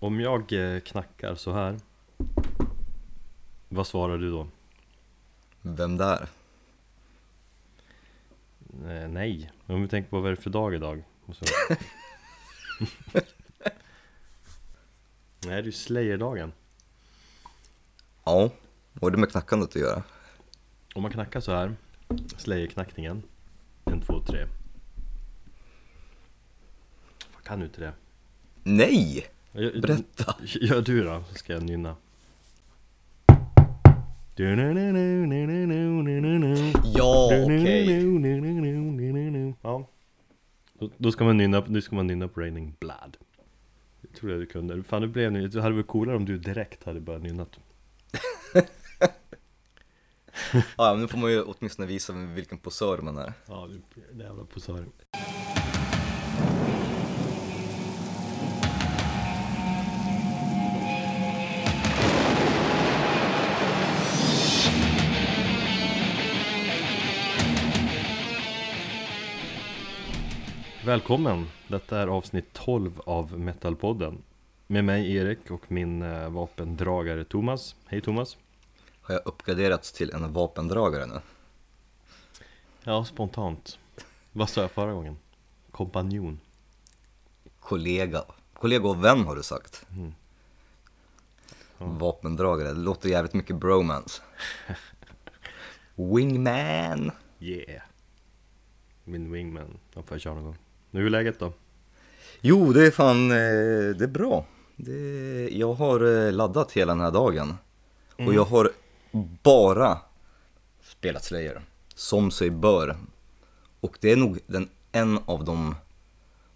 Om jag eh, knackar så här Vad svarar du då? Vem där? Eh, nej, om vi tänker på vad är det för dag idag? Jag- Nej, det är ju Slayer-dagen Ja, vad har det med knackandet att göra? Om man knackar så här Slayer-knackningen En, två, tre Vad kan du inte det? Nej! Berätta! Gör du då, så ska jag nynna Ja, okej. Ja Då- Då ska man nynna, nu ska man nynna på Raining Blood Jag tror jag du kunde, fan det blev nu, det hade varit coolare om du direkt hade börjat nynnat Ja, men nu får man ju åtminstone visa vilken posör man är. Ja, du är jävla posör Välkommen! Detta är avsnitt 12 av Metalpodden Med mig Erik och min eh, vapendragare Thomas Hej Thomas! Har jag uppgraderats till en vapendragare nu? Ja, spontant Vad sa jag förra gången? Kompanjon Kollega. Kollega och vän har du sagt. Mm. Ja. Vapendragare, det låter jävligt mycket bromance. Wingman! Yeah Min wingman, han får jag köra någon gång Nu är läget då? Jo, det är fan, eh, det är bra. Det, jag har eh, laddat hela den här dagen. Och jag har bara spelat Slayer. Som sig bör. Och det är nog den, en av de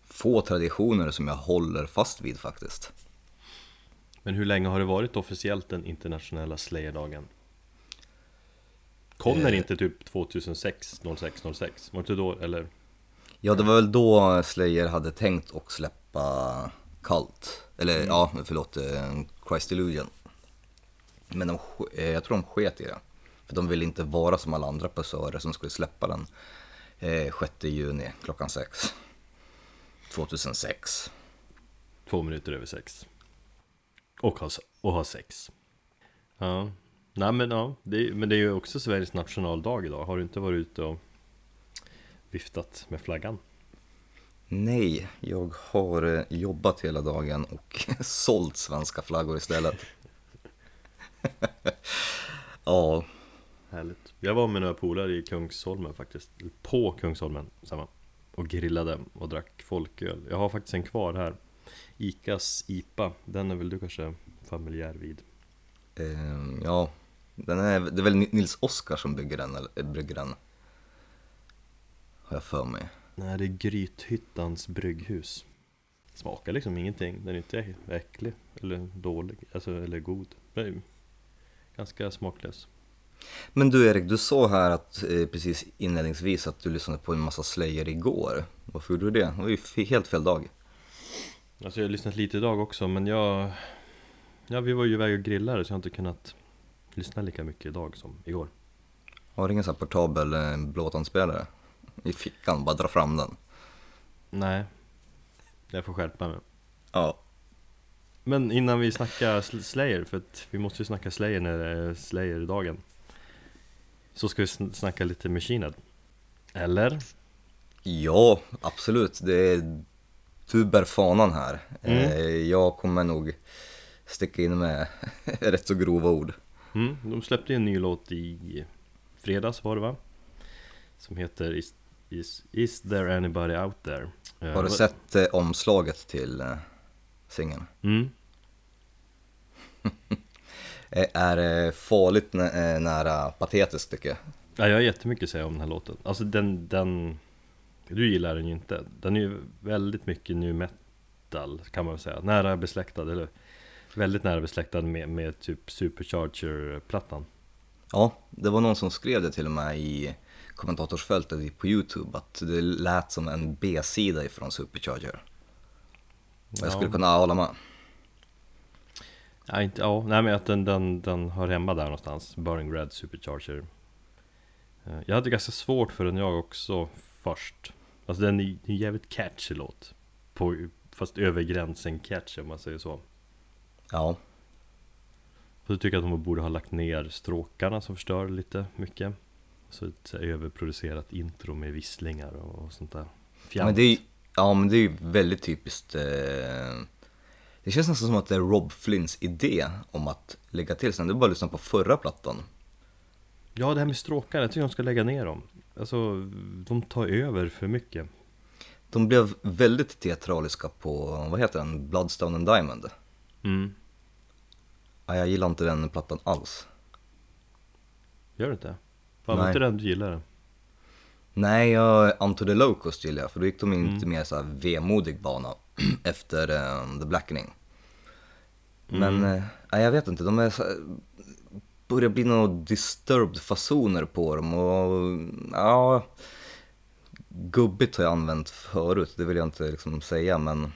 få traditioner som jag håller fast vid faktiskt. Men hur länge har det varit officiellt den internationella Slayer-dagen? Kom den Eh. inte typ 2006, 06, 06? Var det inte då, eller? Ja, det var väl då Slayer hade tänkt att släppa Cult. Eller ja, förlåt, eh, Christ Illusion. Men de, eh, jag tror de sket i det. För de ville inte vara som alla andra posörer som skulle släppa den eh, 6 juni klockan 6. 2006. Två minuter över sex Och ha, och ha sex Ja Nej men ja, det, men det är ju också Sveriges nationaldag idag Har du inte varit ute och viftat med flaggan? Nej, jag har eh, jobbat hela dagen och sålt svenska flaggor istället. ja, Härligt Jag var med några polare i Kungsholmen faktiskt På Kungsholmen, samma Och grillade och drack folköl Jag har faktiskt en kvar här Icas IPA Den är väl du kanske familjär vid? eh, ja, den är, det är väl Nils Oskar som bygger den, eller eh, brygger den. Har jag för mig. Nej det är Grythyttans brygghus Smakar liksom ingenting Den är inte äcklig eller dålig Alltså eller god är Ganska smaklös Men du Erik, du sa här att, eh, precis inledningsvis att du lyssnade på en massa Slayer igår. Varför gjorde du det? Det var ju helt fel dag. Alltså jag har lyssnat lite idag också men jag Ja vi var ju iväg och grillade så jag har inte kunnat Lyssna lika mycket idag som igår Har du ingen sån här portabel eh, blåtandspelare? I fickan, bara dra fram den. Nej Jag får skärpa mig Ja. Men innan vi snackar Sl- Slayer, för att vi måste ju snacka Slayer när det är Slayer-dagen Så ska vi sn- snacka lite Machine Eller? Ja, absolut. Det är, du bär fanan här. Mm. Eh, Jag kommer nog sticka in med rätt så grova ord. Mm, de släppte en ny låt i fredags var det va? Som heter Is, is, is there anybody out there? Eh, Har du vad- sett eh, omslaget till eh, singeln? Mm, Eh, är eh, farligt nä- eh, nära patetiskt tycker jag. ja, jag har jättemycket att säga om den här låten Alltså den, den Du gillar den ju inte Den är ju väldigt mycket nu metal kan man väl säga Nära besläktad eller Väldigt nära besläktad med, med typ Supercharger-plattan Ja, det var någon som skrev det till och med i kommentatorsfältet på Youtube att det lät som en B-sida ifrån Supercharger. Och jag skulle Ja. kunna hålla med. Ja, inte, ja, nej men att den, den, den hör hemma där någonstans Burning Red Supercharger Eh, Jag hade ganska svårt för den jag också först Alltså den är en jävligt catchy låt på, Fast över gränsen catchy om man säger så Ja, Så jag tycker att de borde ha lagt ner stråkarna som förstör lite mycket. Så ett överproducerat intro med visslingar och sånt där. Fjant. men det är, ja men det är ju väldigt typiskt. Eh, det känns nästan som att det är Rob Flynns idé om att lägga till sen. Det är bara att lyssna på förra plattan. Ja, det här med stråkar, jag tycker de ska lägga ner dem. Alltså, de tar över för mycket. De blev väldigt teatraliska på, vad heter den, Bloodstone and Diamond. Mm. Ja, jag gillar inte den plattan alls. Gör det inte? Fan, var inte den du gillade? Nej, jag, Unto the Locust gillar jag, för då gick de in Mm. lite mer så här vemodig bana efter eh, The Blackening. Men, Mm. eh, jag vet inte, de är så, börjar bli några disturbed fasoner på dem och ja, gubbigt har jag använt förut, det vill jag inte liksom säga, men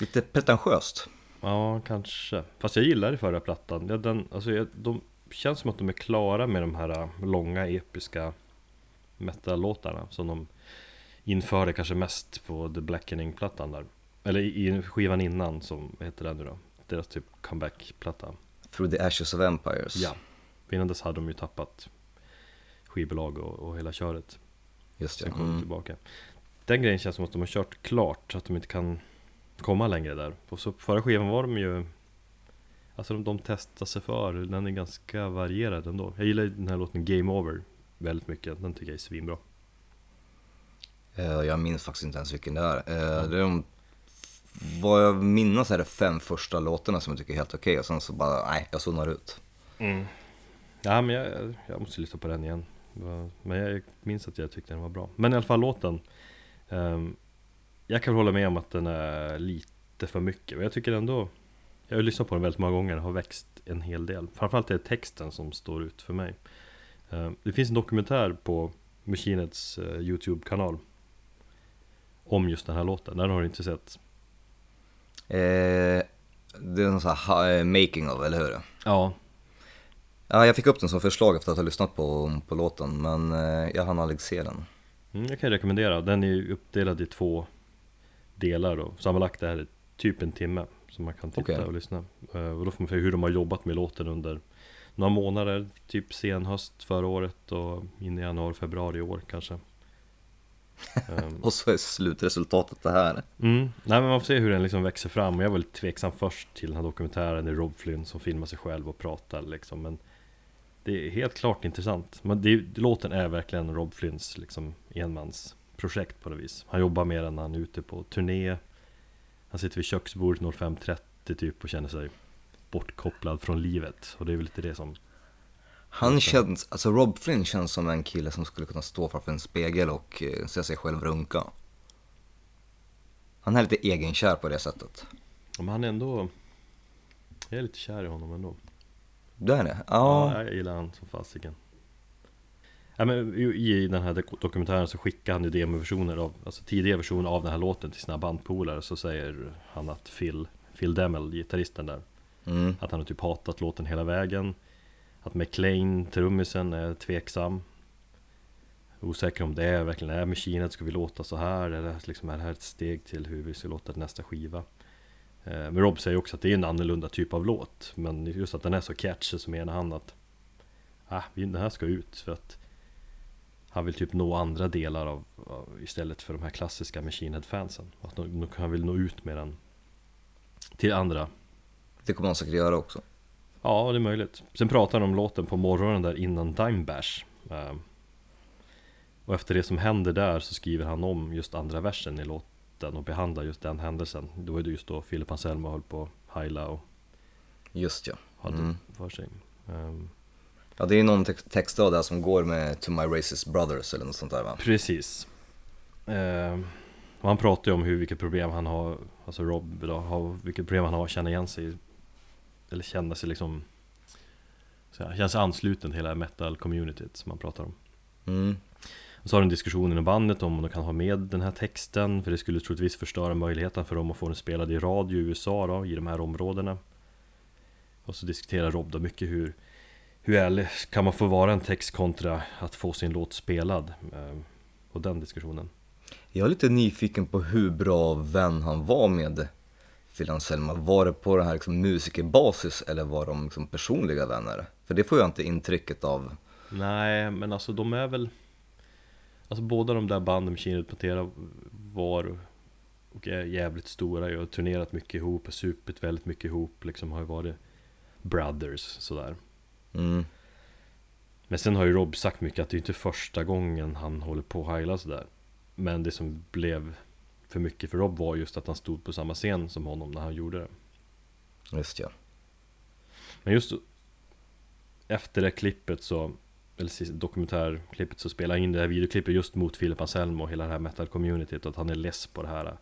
lite pretentiöst. Ja, kanske. Fast jag gillar det förra plattan. Ja, den, alltså, jag, de känns som att de är klara med de här äh, långa episka metal-låtarna som de införde kanske mest på The Blackening-plattan där. Eller i skivan innan som, vad heter den nu då? Deras typ comeback-platta. Through the Ashes of Empires. Ja. Innan dess hade de ju tappat skivbolag och, och hela köret. Just Sen det. kom de Mm. tillbaka. Den grejen känns som att de har kört klart så att de inte kan komma längre där. Och så förra skivan var de ju Alltså de, de testar sig för, den är ganska varierad ändå. Jag gillar den här låten Game Over väldigt mycket, den tycker jag är svinbra. Eh, Jag minns faktiskt inte ens vilken det är. Eh, Det är de, vad jag minns är det fem första låtarna som jag tycker är helt okej och sen så bara, nej, jag zonar ut. Ja men jag, jag måste lyssna på den igen. Men jag minns att jag tyckte den var bra. Men i alla fall låten. ehm, jag kan hålla med om att den är lite för mycket. Men jag tycker ändå Jag har lyssnat på den väldigt många gånger och har växt en hel del. Framförallt är det texten som står ut för mig. Ehm, det finns en dokumentär på Machinets uh, Youtube-kanal. Om just den här låten. Den har du inte sett. Eh, det är någon sån här eh, making of, eller hur? Ja. Ja, jag fick upp den som förslag efter att ha lyssnat på, på låten, men eh, jag hann aldrig se den. Mm, jag kan rekommendera. Den är uppdelad i två delar då. Sammanlagt är det typ en timme som man kan titta Okej. och lyssna. Eh, och då får man se hur de har jobbat med låten under några månader, typ sen höst förra året och in i januari, februari i år kanske. Ehm, Och så är slutresultatet det här. Mm. Nej men man får se hur den liksom växer fram och jag var lite tveksam först till den här dokumentären är Rob Flynn som filmar sig själv och pratar liksom men Det är helt klart intressant men det, låten är verkligen Rob Flynns liksom enmansprojekt på något vis Han jobbar mer än när han är ute på turné Han sitter vid köksbordet 05.30 typ och känner sig bortkopplad från livet och det är väl lite det som Han känns, alltså Rob Flynn känns som en kille som skulle kunna stå framför en spegel och eh, se sig själv runka. Han är lite egenkär på det sättet. Men han är ändå Jag är lite kär i honom ändå Du är det? Ja, Ja. jag gillar han som fasiken. Ja, men i den här dok- dokumentären så skickar han ju demoversioner av, alltså tidiga versioner av den här låten till sina bandpolare så säger han att Phil, Phil Demmel, gitarristen där, Mm. att han har typ hatat låten hela vägen. Att McLean, trummisen, är tveksam. Osäker om det är, verkligen är Machinet, ska vi låta så här? Är det, liksom, är det här ett steg till hur vi ska låta nästa skiva? Eh, Men Rob säger också att det är en annorlunda typ av låt Men just att den är så catchy så menar han att ah, Den här ska ut för att Han vill typ nå andra delar av, av Istället för de här klassiska Machine Head-fansen Att de, han vill nå ut med den Till andra Det kommer han säkert göra också. Ja, det är möjligt. Sen pratar han om låten på morgonen där innan Dime Bash. Ehm, Och efter det som händer där så skriver han om just andra versen i låten och behandlar just den händelsen. Då var det just då Philip Anselmo höll på att heila och Just ja. hade Mm. för sig. Ehm, Ja, det är någon tex- text där som går med To My Racist Brothers eller något sånt där va? Precis. Och han pratar ju om hur, vilket problem han har, alltså Rob då, har, vilket problem han har att känna igen sig Eller känna sig liksom så här, Känna sig ansluten till hela metal-communityt som han pratar om. Mm. Och så har de en diskussion inom bandet om de kan ha med den här texten För det skulle troligtvis förstöra möjligheten för dem att få den spelad i radio i USA då, i de här områdena Och så diskuterar Rob då mycket hur Hur ärlig kan man få vara en text kontra att få sin låt spelad? Ehm, Och den diskussionen Jag är lite nyfiken på hur bra vän han var med William Selma, var det på den här liksom musikerbasis eller var de liksom personliga vänner? För det får jag inte intrycket av. Nej, men alltså de är väl Alltså båda de där banden Machine Patera var och är jävligt stora ju, har turnerat mycket ihop, supit väldigt mycket ihop, liksom har ju varit brothers sådär. Mm. Men sen har ju Rob sagt mycket att det är inte första gången han håller på att heila sådär. Men det som blev för mycket för Rob var just att han stod på samma scen som honom när han gjorde det. Just ja. Men just efter det klippet så eller dokumentärklippet så spelar jag in det här videoklippet just mot Philip Anselmo och hela det här metal-communityt att han är less på det här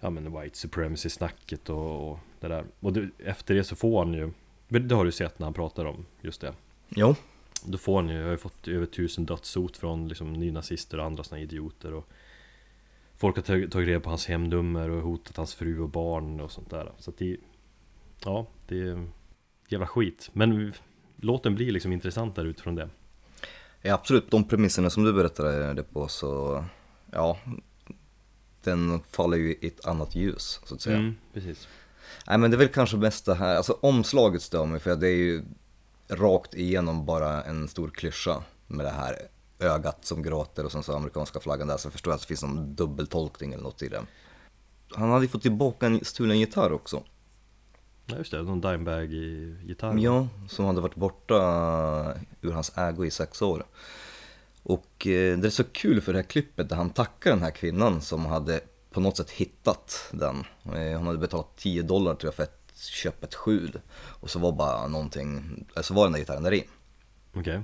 Ja men white supremacy snacket och, och det där Och det, efter det så får han ju Det har du sett när han pratar om just det Jo Då får han ju, jag har ju fått över tusen dödshot från liksom nynazister och andra såna idioter och Folk har tagit, reda på hans hemnummer och hotat hans fru och barn och sånt där Så att det Ja, det är jävla skit Men låten blir liksom intressantare utifrån det. Ja, absolut, de premisserna som du berättade på så, ja, den faller ju i ett annat ljus så att säga. Mm, precis. Nej men det är väl kanske bäst det här, alltså omslaget stör mig för det är ju rakt igenom bara en stor klyscha med det här ögat som gråter och sen så amerikanska flaggan där, så förstår jag att det finns någon dubbeltolkning eller något i det. Han hade ju fått tillbaka en stulen gitarr också. Ja just det, någon Dimebag-gitarr Ja, som hade varit borta ur hans ägo i sex år. Och eh, det är så kul för det här klippet där han tackar den här kvinnan som hade på något sätt hittat den. Eh, hon hade betalat 10 dollar tror jag för att köpa ett skjul. Och så var bara någonting, så alltså var den där gitarren där i. Okej. Okay.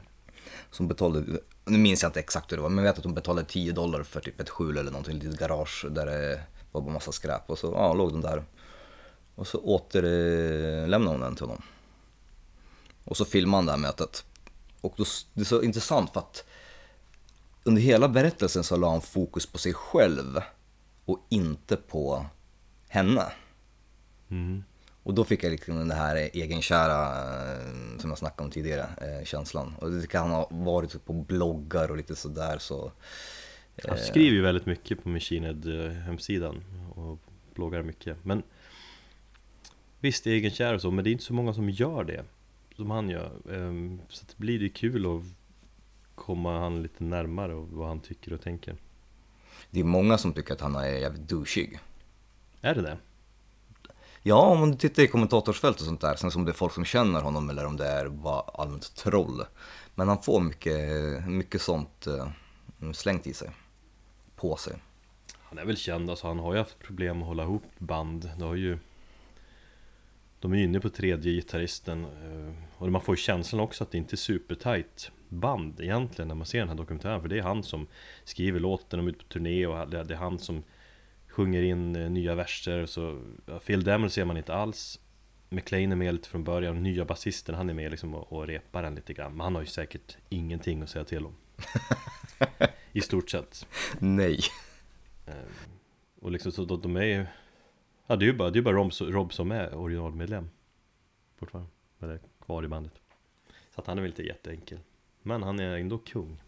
Som betalade, nu minns jag inte exakt hur det var, men jag vet att hon betalade 10 dollar för typ ett skjul eller någonting, ett litet garage där det var bara massa skräp. Och så ja, låg den där. Och så återlämnar hon den till honom. Och så filmar han det här mötet. Och då, det är så intressant för att under hela berättelsen så la han fokus på sig själv och inte på henne. Mm. Och då fick jag liksom den här egenkära, eh, som jag snackade om tidigare, eh, känslan. Och det kan ha varit på bloggar och lite sådär så... Han skriver ju väldigt mycket på Machined eh, hemsidan och bloggar mycket. Men Visst, egenkär och så, men det är inte så många som gör det Som han gör ehm, Så det blir det kul att komma han lite närmare och vad han tycker och tänker Det är många som tycker att han är jävligt douchig Är det det? Ja, om du tittar i kommentatorsfält och sånt där, sen som det är folk som känner honom eller om det är bara allmänt troll. Men han får mycket, mycket sånt uh, slängt i sig, på sig. Han är väl känd, alltså han har ju haft problem att hålla ihop band. Det har ju de är inne på tredje gitarristen eh, Och man får ju känslan också att det inte är supertight band egentligen när man ser den här dokumentären För det är han som skriver låten, de är ute på turné och det är han som sjunger in eh, nya verser så Phil Demmel ser man inte alls. McLean är med lite från början, nya basisten han är med liksom och, och repar den lite grann. Men han har ju säkert ingenting att säga till om. I stort sett. Nej. Eh, Och liksom så de är ju Ja det är ju bara, det är bara Rob, Rob som är originalmedlem Fortfarande, eller kvar i bandet. Så att han är väl inte jätteenkel men han är ändå kung.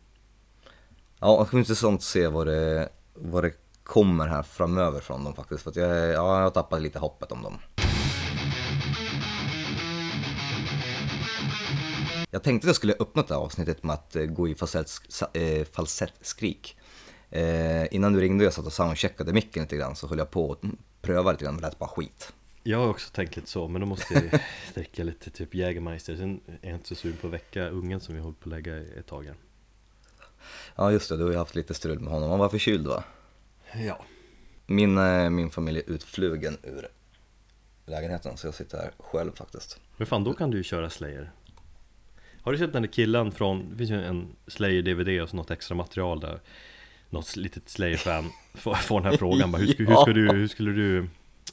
Ja, det ska bli intressant att se vad det, vad det kommer här framöver från dem faktiskt För att jag, ja, jag har tappat lite hoppet om dem. Jag tänkte att jag skulle öppna det här avsnittet med att eh, gå i eh, falsettskrik. Eh, Innan du ringde och jag satt och soundcheckade micken lite grann så höll jag på att pröva lite grann, det lät bara skit. Jag har också tänkt lite så, men då måste jag dricka lite typ Jägermeister. Sen är jag inte så sugen på att väcka ungen som vi håller på att lägga ett tag här. Ja just det, du har ju haft lite strul med honom, han var förkyld va? Ja. Min, eh, min familj är utflugen ur lägenheten så jag sitter här själv faktiskt. Men fan, då kan du ju köra Slayer. Har du sett den där killen från, det finns ju en Slayer-DVD och så något extra material där något litet Slayer-fan får den här frågan bara, hur, ska, hur, ska du, hur skulle du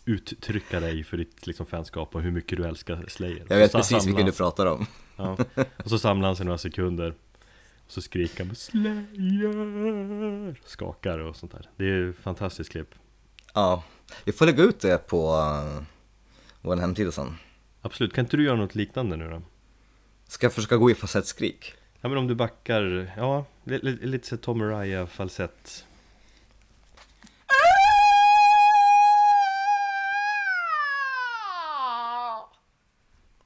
uttrycka dig för ditt liksom, fanskap och hur mycket du älskar Slayer? Jag vet precis vilken du pratar om. Ja, Och så samlar han sig några sekunder Och så skriker han Slayer! Skakar och sånt där. Det är ett fantastiskt klipp. Ja, vi får lägga ut det på uh, vår hemsida sen Absolut, kan inte du göra något liknande nu då? Ska jag försöka gå i facettskrik? Ja men om du backar, ja, lite, lite Tom Araya falsett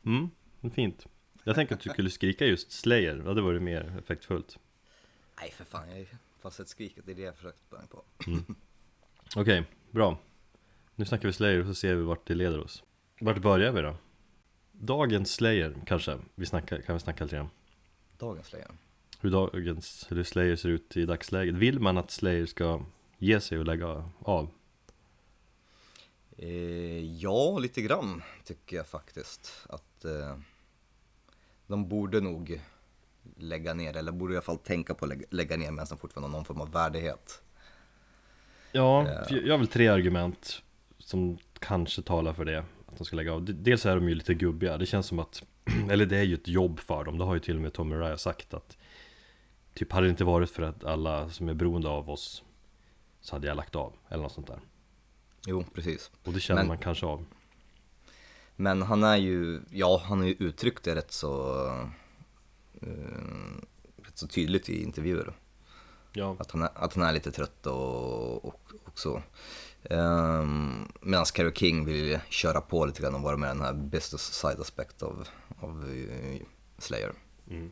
Mm, fint. Jag tänkte att du skulle skrika just Slayer, det hade varit mer effektfullt. Nej för fan, jag fast ett skriket, det är det jag försökt börja på. Okej, bra. Nu snackar vi Slayer och så ser vi vart det leder oss. Vart börjar vi då? Dagens Slayer kanske, vi snackar, kan vi snacka lite grann. Dagens Slayer. Hur dagens, hur Slayer ser ut i dagsläget. Vill man att Slayer ska ge sig och lägga av? Eh, ja, lite grann tycker jag faktiskt att eh, de borde nog lägga ner, eller borde i alla fall tänka på att lägga, lägga ner medan de fortfarande har någon form av värdighet. Ja, för jag har väl tre argument som kanske talar för det, att de ska lägga av. Dels är de ju lite gubbiga, det känns som att, eller det är ju ett jobb för dem, det har ju till och med Tommy Raya sagt att Typ hade det inte varit för att alla som är beroende av oss så hade jag lagt av, eller något sånt där. Jo, precis. Och det känner Men- man kanske av. Men han är ju, ja han har ju uttryckt det rätt så, eh, rätt så tydligt i intervjuer. Ja, Att han är, att han är lite trött och, och, och så. Um, Medan Carole King vill köra på lite grann och vara med den här business side aspect av, av eh, Slayer. Mm.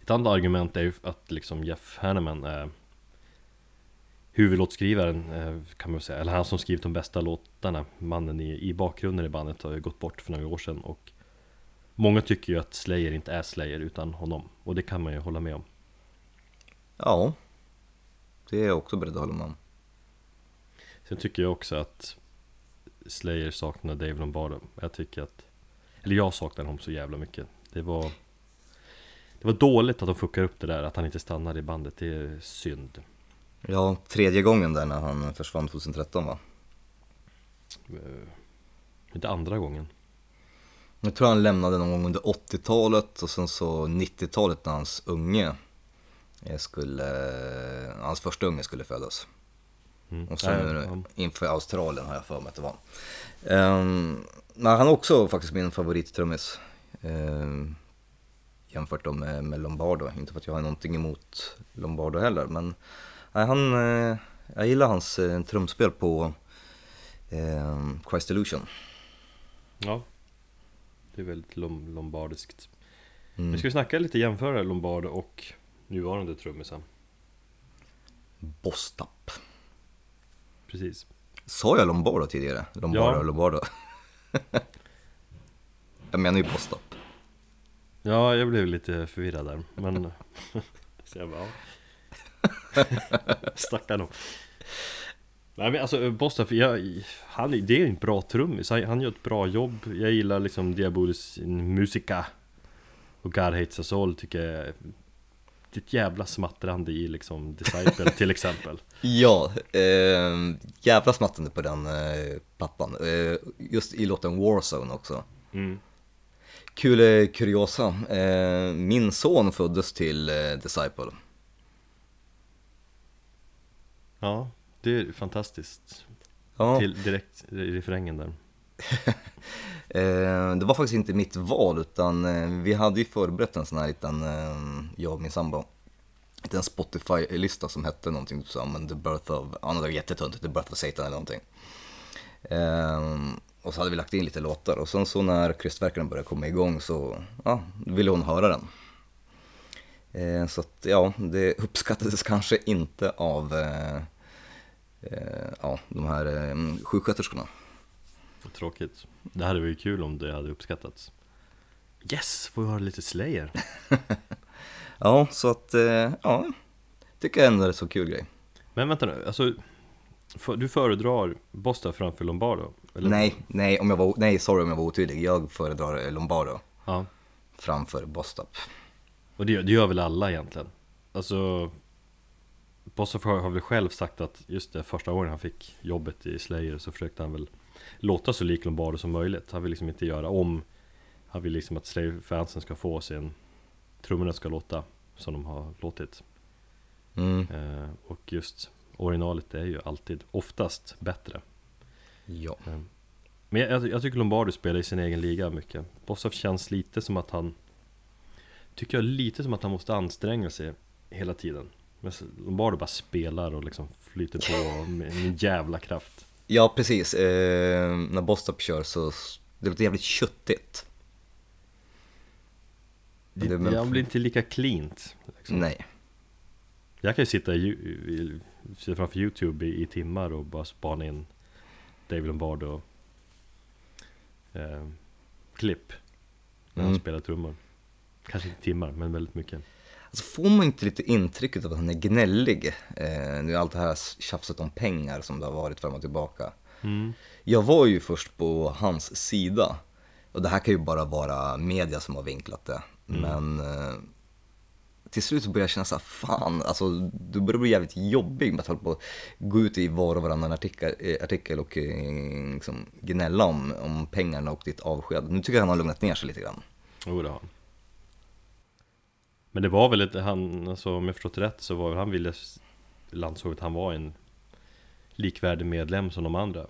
Ett annat argument är ju att liksom Jeff Hanneman är huvudlåtskrivaren eh, kan man säga, eller han som skrivit de bästa låtarna Mannen i, i bakgrunden i bandet har ju gått bort för några år sedan. Och Många tycker ju att Slayer inte är Slayer utan honom. Och det kan man ju hålla med om. Ja, det är jag också beredd att hålla med om. Sen tycker jag också att Slayer saknar Dave Lombardo. Jag tycker att Eller jag saknar honom så jävla mycket. Det var Det var dåligt att de fuckade upp det där Att han inte stannade i bandet. Det är synd Ja, tredje gången där när han försvann 2013 va? Eh, Inte andra gången Jag tror han lämnade någon gång under 80-talet och sen så 90-talet när hans unge eh, skulle, hans första unge skulle födas. mm. Och sen Nej, nu ja. inför Australien har jag för mig att det var. Um, men han är också faktiskt min favorittrummis. Um, jämfört med, med Lombardo. Inte för att jag har någonting emot Lombardo heller. Men nej, han, eh, jag gillar hans eh, trumspel på um, Christ Illusion. ja Det är väldigt lom lombardiskt Mm. Nu ska vi snacka lite jämföra Lombardo och nuvarande trummisen Bostap. Precis Sa jag Lombardo tidigare? Lombardo, Ja. Lombardo. jag menar ju Bostap. Ja, jag blev lite förvirrad där Men Så jag bara ja. Stackarn Nej men alltså Bostaff, jag, han, är- det är en bra trummis, han, han gör ett bra jobb Jag gillar liksom Diabolis Musica Och God Hates Us All tycker jag Det är ett jävla smattrande i liksom Disciple till exempel Ja, eh, jävla smattande på den eh, plattan. Eh, just i låten Warzone också. mm. Kul eh, kuriosa, eh, min son föddes till eh, Disciple. Ja, det är fantastiskt Ja, till direkt i refrängen där eh, det var faktiskt inte mitt val utan eh, vi hade ju förberett en sån här liten, eh, jag och min sambo, en Spotify-lista som hette någonting som The Birth of, ja det var jättetunt, The Birth of Satan eller någonting. Och så hade vi lagt in lite låtar och sen så när krystverkarna började komma igång så ja, ville hon höra den. Eh, så att ja, det uppskattades kanske inte av eh, eh, ja, de här sjuksköterskorna. Tråkigt Det hade varit kul om det hade uppskattats Yes! Får vi höra lite Slayer? Ja, så att ja, tycker jag ändå är en så kul grej. Men vänta nu, alltså Du föredrar Bosta framför Lombardo? Eller? Nej, nej, om jag var, nej, sorry om jag var otydlig. Jag föredrar Lombardo Ja, framför Bostap. Och det, det gör väl alla egentligen? Alltså Bosta har, har väl själv sagt att just det första gången han fick jobbet i Slayer så försökte han väl låta så lik Lombardo som möjligt Han vill liksom inte göra om Han vill liksom att Slayer-fansen ska få sin Trummorna ska låta som de har låtit Mm. eh, Och just originalet är ju alltid oftast bättre Ja. Men jag, jag, jag tycker Lombardo spelar i sin egen liga mycket Bossoff känns lite som att han Tycker jag lite som att han måste anstränga sig hela tiden Men Lombardo bara spelar och liksom flyter på med en jävla kraft Ja, precis. Eh, när Bostap kör så det låter jävligt köttigt. Det, Det- men- blir inte lika cleant liksom. Nej. Jag kan ju sitta, i, framför Youtube i, i timmar och bara spana in David Lombardo eh, klipp när han Mm. spelar trummor Kanske inte timmar, men väldigt mycket Alltså får man inte lite intrycket av att han är gnällig? Eh, nu är allt det här tjafset om pengar som det har varit fram och tillbaka. mm. Jag var ju först på hans sida. Och det här kan ju bara vara media som har vinklat det. Men eh, till slut började jag känna så här, fan, alltså du börjar bli jävligt jobbig med att hålla på och gå ut i var och varannan artikel, eh, artikel och eh, liksom gnälla om, om pengarna och ditt avsked. Nu tycker jag han har lugnat ner sig lite grann. Jo det har han Men det var väl ett, han, alltså, om jag förstått rätt så var väl han ville Landsåg att han var en likvärdig medlem som de andra.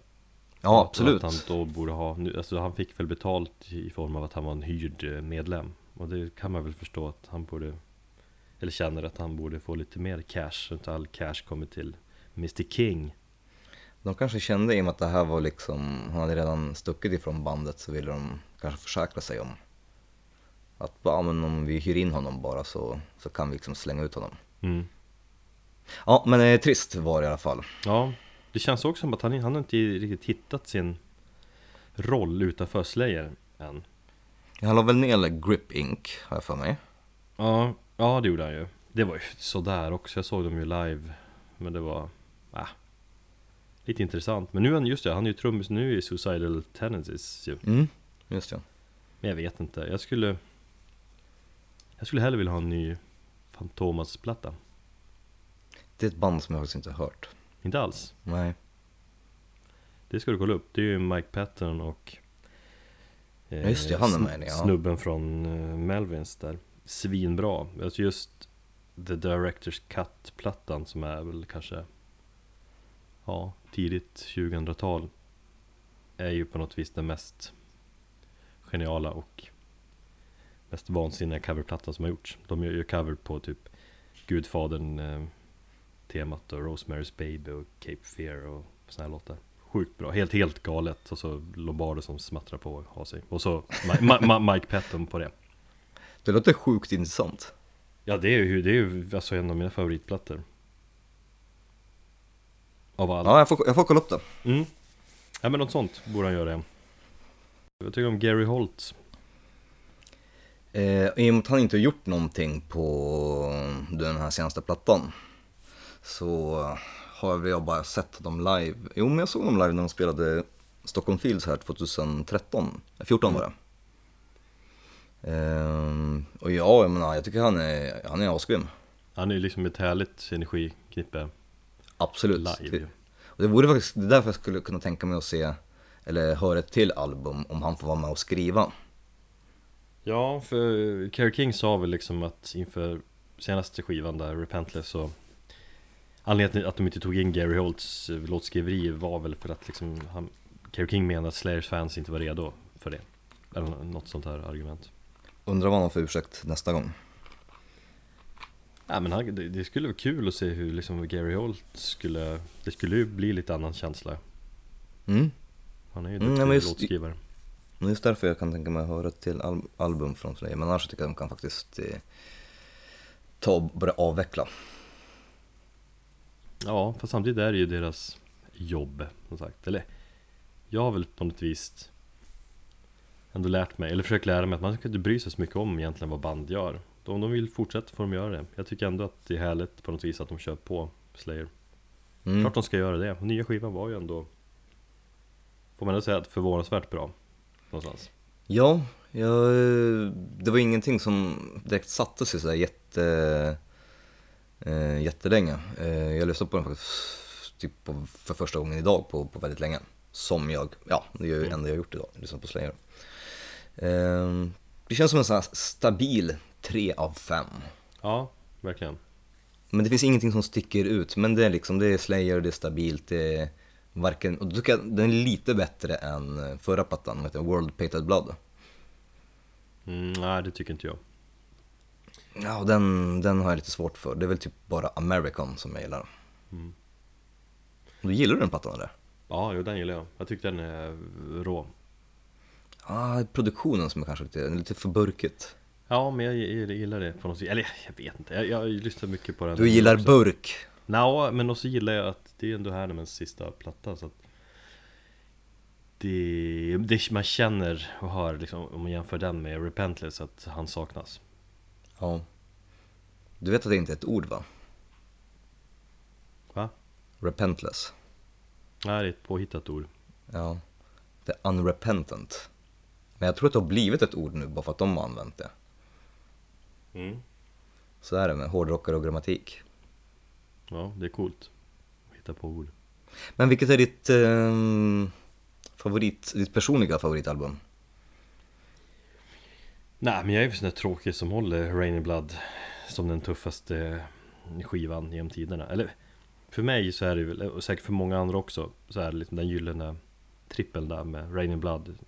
Ja, Att- absolut. Att han då borde ha, alltså han fick väl betalt i form av att han var en hyrd eh, medlem. Och det kan man väl förstå att han borde Eller känner att han borde få lite mer cash Så inte all cash kommer till Mr King. De kanske kände i och med att det här var liksom, han hade redan stuckit ifrån bandet så ville de kanske försäkra sig om att ja, men om vi hyr in honom bara så, så kan vi liksom slänga ut honom. mm. Ja, men eh, trist var det i alla fall. Ja, det känns också som att han, han har inte riktigt hittat sin roll utanför Slayer än Han la väl ner Grip Inc, har jag för mig. Ja, ja det gjorde han ju Det var ju sådär också, jag såg dem ju live Men det var, ah, Lite intressant, men nu är han, just det, han är ju trummis nu i Suicidal Tendencies ju Mm, just det. Men jag vet inte, jag skulle Jag skulle hellre vilja ha en ny Fantomas-platta Det är ett band som jag faktiskt inte har hört. Inte alls Nej. Det ska du kolla upp, det är ju Mike Patton och eh, just det, han är med ja. Snubben från eh, Melvins där Svinbra, alltså just The Directors Cut-plattan som är väl kanske Ja, tidigt 2000-tal Är ju på något vis den mest Geniala och Mest vansinniga coverplattan som har gjorts. De gör ju cover på typ Gudfadern eh, Temat och Rosemary's Baby och Cape Fear och såna här låtar. Sjukt bra, helt helt galet. Och så Lombardo som smattrar på och har sig. Och så Ma- Ma- Mike Patton på det. Det låter sjukt intressant. Ja det är ju, det är ju alltså en av mina favoritplattor. Av alla. Ja, jag får, jag får kolla upp det. mm. Ja men något sånt borde han göra igen. Jag tycker om Gary Holt Eh, I och med att han inte har gjort någonting på den här senaste plattan så har jag bara sett dem live. Jo, men jag såg dem live när de spelade Stockholm Fields här 2013, 14 var det. Ehm, och ja, jag menar, jag tycker han är, han är asgrym. Han är liksom ett härligt energiknippe Absolut. live och det vore faktiskt, det är därför jag skulle kunna tänka mig att se, eller höra ett till album om han får vara med och skriva. Ja, för Kerry King sa väl liksom att inför senaste skivan där, Repentless, så Anledningen till att de inte tog in Gary Holts eh, låtskriveri var väl för att liksom han, Kerry King menade att Slayers fans inte var redo för det. Eller nå- något sånt här argument. Undrar vad han har för ursäkt nästa gång. Ja men han, det, det skulle vara kul att se hur liksom Gary Holt skulle Det skulle ju bli lite annan känsla. Mm. Han är ju Mm, duktig just- låtskrivare Men just därför jag kan tänka mig att höra till al- album från Slayer. Men annars tycker jag de kan faktiskt eh, ta och börja avveckla. Ja, fast samtidigt är det ju deras jobb, som sagt. Eller, jag har väl på något vis ändå lärt mig, eller försökt lära mig att man ska inte bry sig så mycket om egentligen vad band gör. Om de vill fortsätta får de göra det. Jag tycker ändå att det är härligt på något vis att de kör på Slayer. Mm. Klart de ska göra det. Nya skivan var ju ändå, får man ändå säga, att förvånansvärt bra. Någonstans. Ja, jag, det var ingenting som direkt satte sig sådär jätte, eh, jättelänge. Eh, jag lyssnade på den faktiskt typ på, för första gången idag på, på väldigt länge. Som jag, ja det är ju det enda jag har gjort idag, lyssna på Slayer. Eh, det känns som en sån här stabil 3 av 5. Ja, verkligen. Men det finns ingenting som sticker ut, men det är liksom, det är Slayer, det är stabilt, det är varken, och då tycker jag den är lite bättre än förra plattan, heter World Painted Blood. Mm, nej, det tycker inte jag. Ja, och den, den har jag lite svårt för. Det är väl typ bara American som jag gillar. Mm. Du gillar du den plattan eller? Ja, jo, den gillar jag. Jag tyckte den är rå. Ah, produktionen som är kanske lite, lite för burkigt. Ja, men jag gillar det på något sätt. Eller jag vet inte, jag, jag lyssnar mycket på den. Du gillar burk? Nja, men också gillar jag att det är ändå här med sista platta så att det, det man känner och hör liksom, om man jämför den med Repentless att han saknas. Ja. Du vet att det inte är ett ord va? Va? Repentless. Nej, det är ett påhittat ord. Ja. The unrepentant. Men jag tror att det har blivit ett ord nu bara för att de har använt det. Mm. Så är det med hårdrockare och grammatik. Ja, det är coolt. Hitta på ord. Men vilket är ditt eh, favorit, ditt personliga favoritalbum? Nej, men jag är ju sån där tråkig som håller Rainy Blood som den tuffaste skivan genom tiderna. Eller för mig så är det väl, och säkert för många andra också, så är det liksom den gyllene trippeln där med Rainy Blood,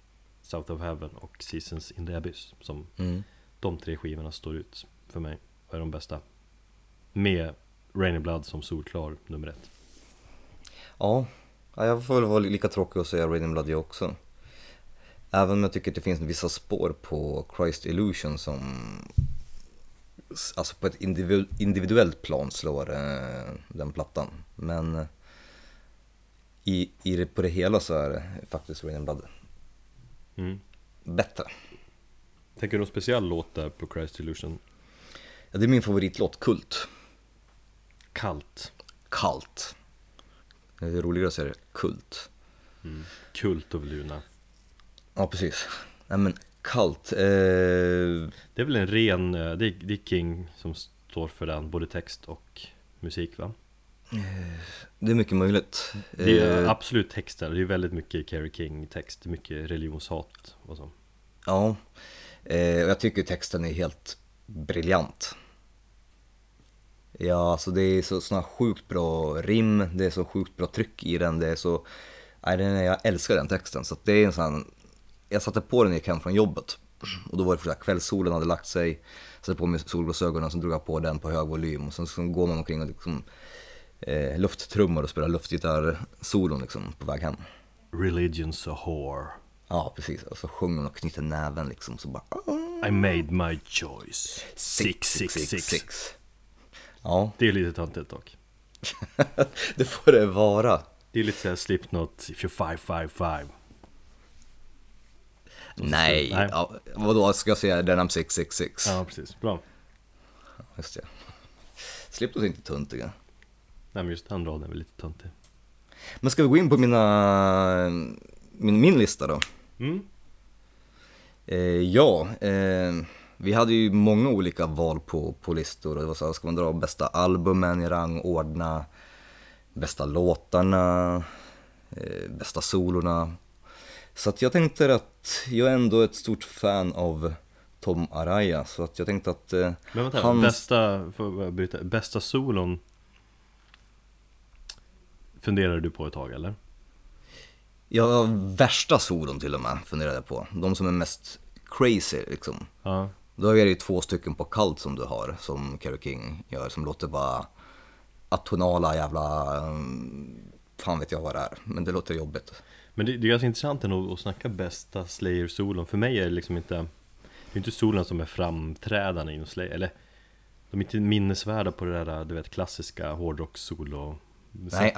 South of Heaven och Seasons in the Abyss som Mm. de tre skivorna står ut för mig och är de bästa. Med Rainy Blood som solklar nummer ett. Ja, ja, jag får väl vara lika tråkig och säga Raining Blood jag också. Även om jag tycker att det finns vissa spår på Christ Illusion som alltså på ett individu- individuellt plan slår eh, den plattan. Men eh, i, i det, på det hela så är det faktiskt Raining Blood Mm. bättre. Tänker du någon speciell låt där på Christ Illusion? Ja, det är min favoritlåt, Kult. Kallt. Kalt. Det är roligare att säga det, Kult. Kult of Luna. Ja, precis. Nej men Kalt, eh, Det är väl en ren, eh, det är, det är King som står för den, både text och musik va? det är mycket möjligt. Det är Eh, absolut texter, det är väldigt mycket Kerry King text, mycket religionshat och så Ja, eh, och jag tycker texten är helt briljant. Ja, alltså det är så såna sjukt bra rim, det är så sjukt bra tryck i den, det är så... Nej, den jag älskar den texten, så det är en sån... Jag satte på den när jag gick hem från jobbet. Och då var det för att kvällssolen hade lagt sig, satte på mig solglasögonen och så drog jag på den på hög volym. Och sen så går man omkring och liksom eh, lufttrummar och spelar luftgitarr-solon liksom på väg hem. Religion's a whore. Ja, precis. Och så sjunger hon och knyter näven liksom, så bara... I made my choice. 666 Ja, Det är lite töntigt dock det får det vara. Det är lite såhär Slipknot, if you're 555 Nej, Nej. Ja, vadå ska jag säga den I'm 666? Ja precis, bra Just det. Slipknot är inte töntiga. Nej men just den raden är väl lite töntig Men ska vi gå in på mina, min, min lista då? mm. Eh, ja, eh, vi hade ju många olika val på, på listor och det var så här, ska man dra bästa albumen i rangordna, bästa låtarna, eh, bästa solorna. Så att jag tänkte att jag är ändå ett stort fan av Tom Araya så att jag tänkte att eh, Men vänta, hans- bästa, bryta, bästa solon Funderar du på ett tag eller? Ja, värsta solon till och med funderade jag på. De som är mest crazy liksom. Ja, Då är det ju två stycken på Cult som du har, som Kerry King gör, som låter bara atonala jävla... um, Fan vet jag vad det är, men det låter jobbigt. Men det, det är ganska intressant ändå att snacka bästa Slayer-solon För mig är det liksom inte Det är inte solon som är framträdande inom Slayer Eller De är inte minnesvärda på det där du vet klassiska hårdrock-solo Nej.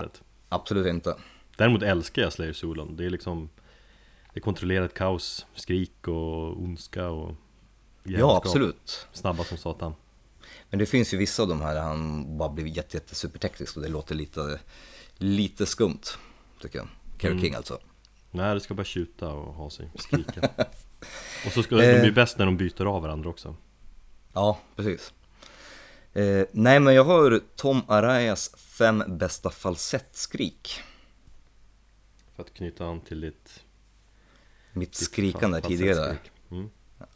Absolut inte. Däremot älskar jag Slayer-solon Det är liksom Det är kontrollerat kaos, skrik och ondska och Ja, absolut. Snabba som satan Men det finns ju vissa av de här där han bara blir jätte, jätte superteknisk och det låter lite, lite skumt, tycker jag. Kerry Mm. King alltså. Nej, det ska bara tjuta och ha sig, skrika Och så ska Eh. de bli bäst när de byter av varandra också Ja, precis. Eh, nej, men jag har Tom Arayas fem bästa falsettskrik. För att knyta an till ditt Mitt ditt skrikande fal- tidigare.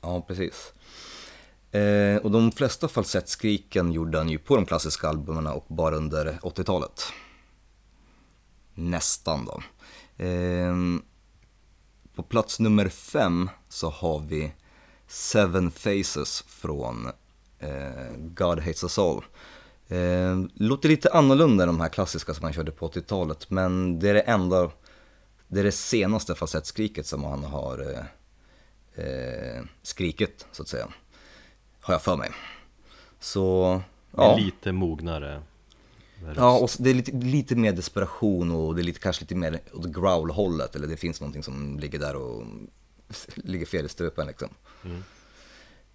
Ja, precis. Eh, och de flesta falsettskriken gjorde han ju på de klassiska albumen och bara under 80-talet. Nästan då. Eh, på plats nummer fem så har vi Seven Faces från eh, God Hates Us All. Eh, låter lite annorlunda än de här klassiska som han körde på 80-talet, men det är det enda, det är det senaste falsettskriket som han har eh, eh, skriket så att säga. Har jag för mig. Så, Ja. Lite mognare röst. Ja, och det är lite, lite mer desperation och det är lite, kanske lite mer åt growl-hållet. Eller det finns någonting som ligger där och ligger fel i strupen liksom.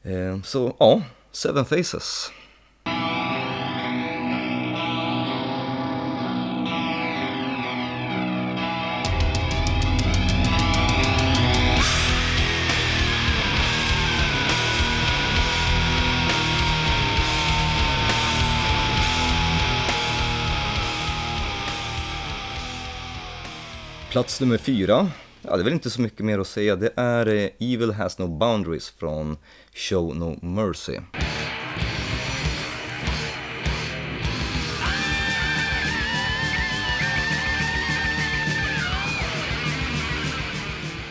Eh, så ja, Seven Faces. Plats nummer fyra, ja det är väl inte så mycket mer att säga, det är eh, Evil Has No Boundaries från Show No Mercy.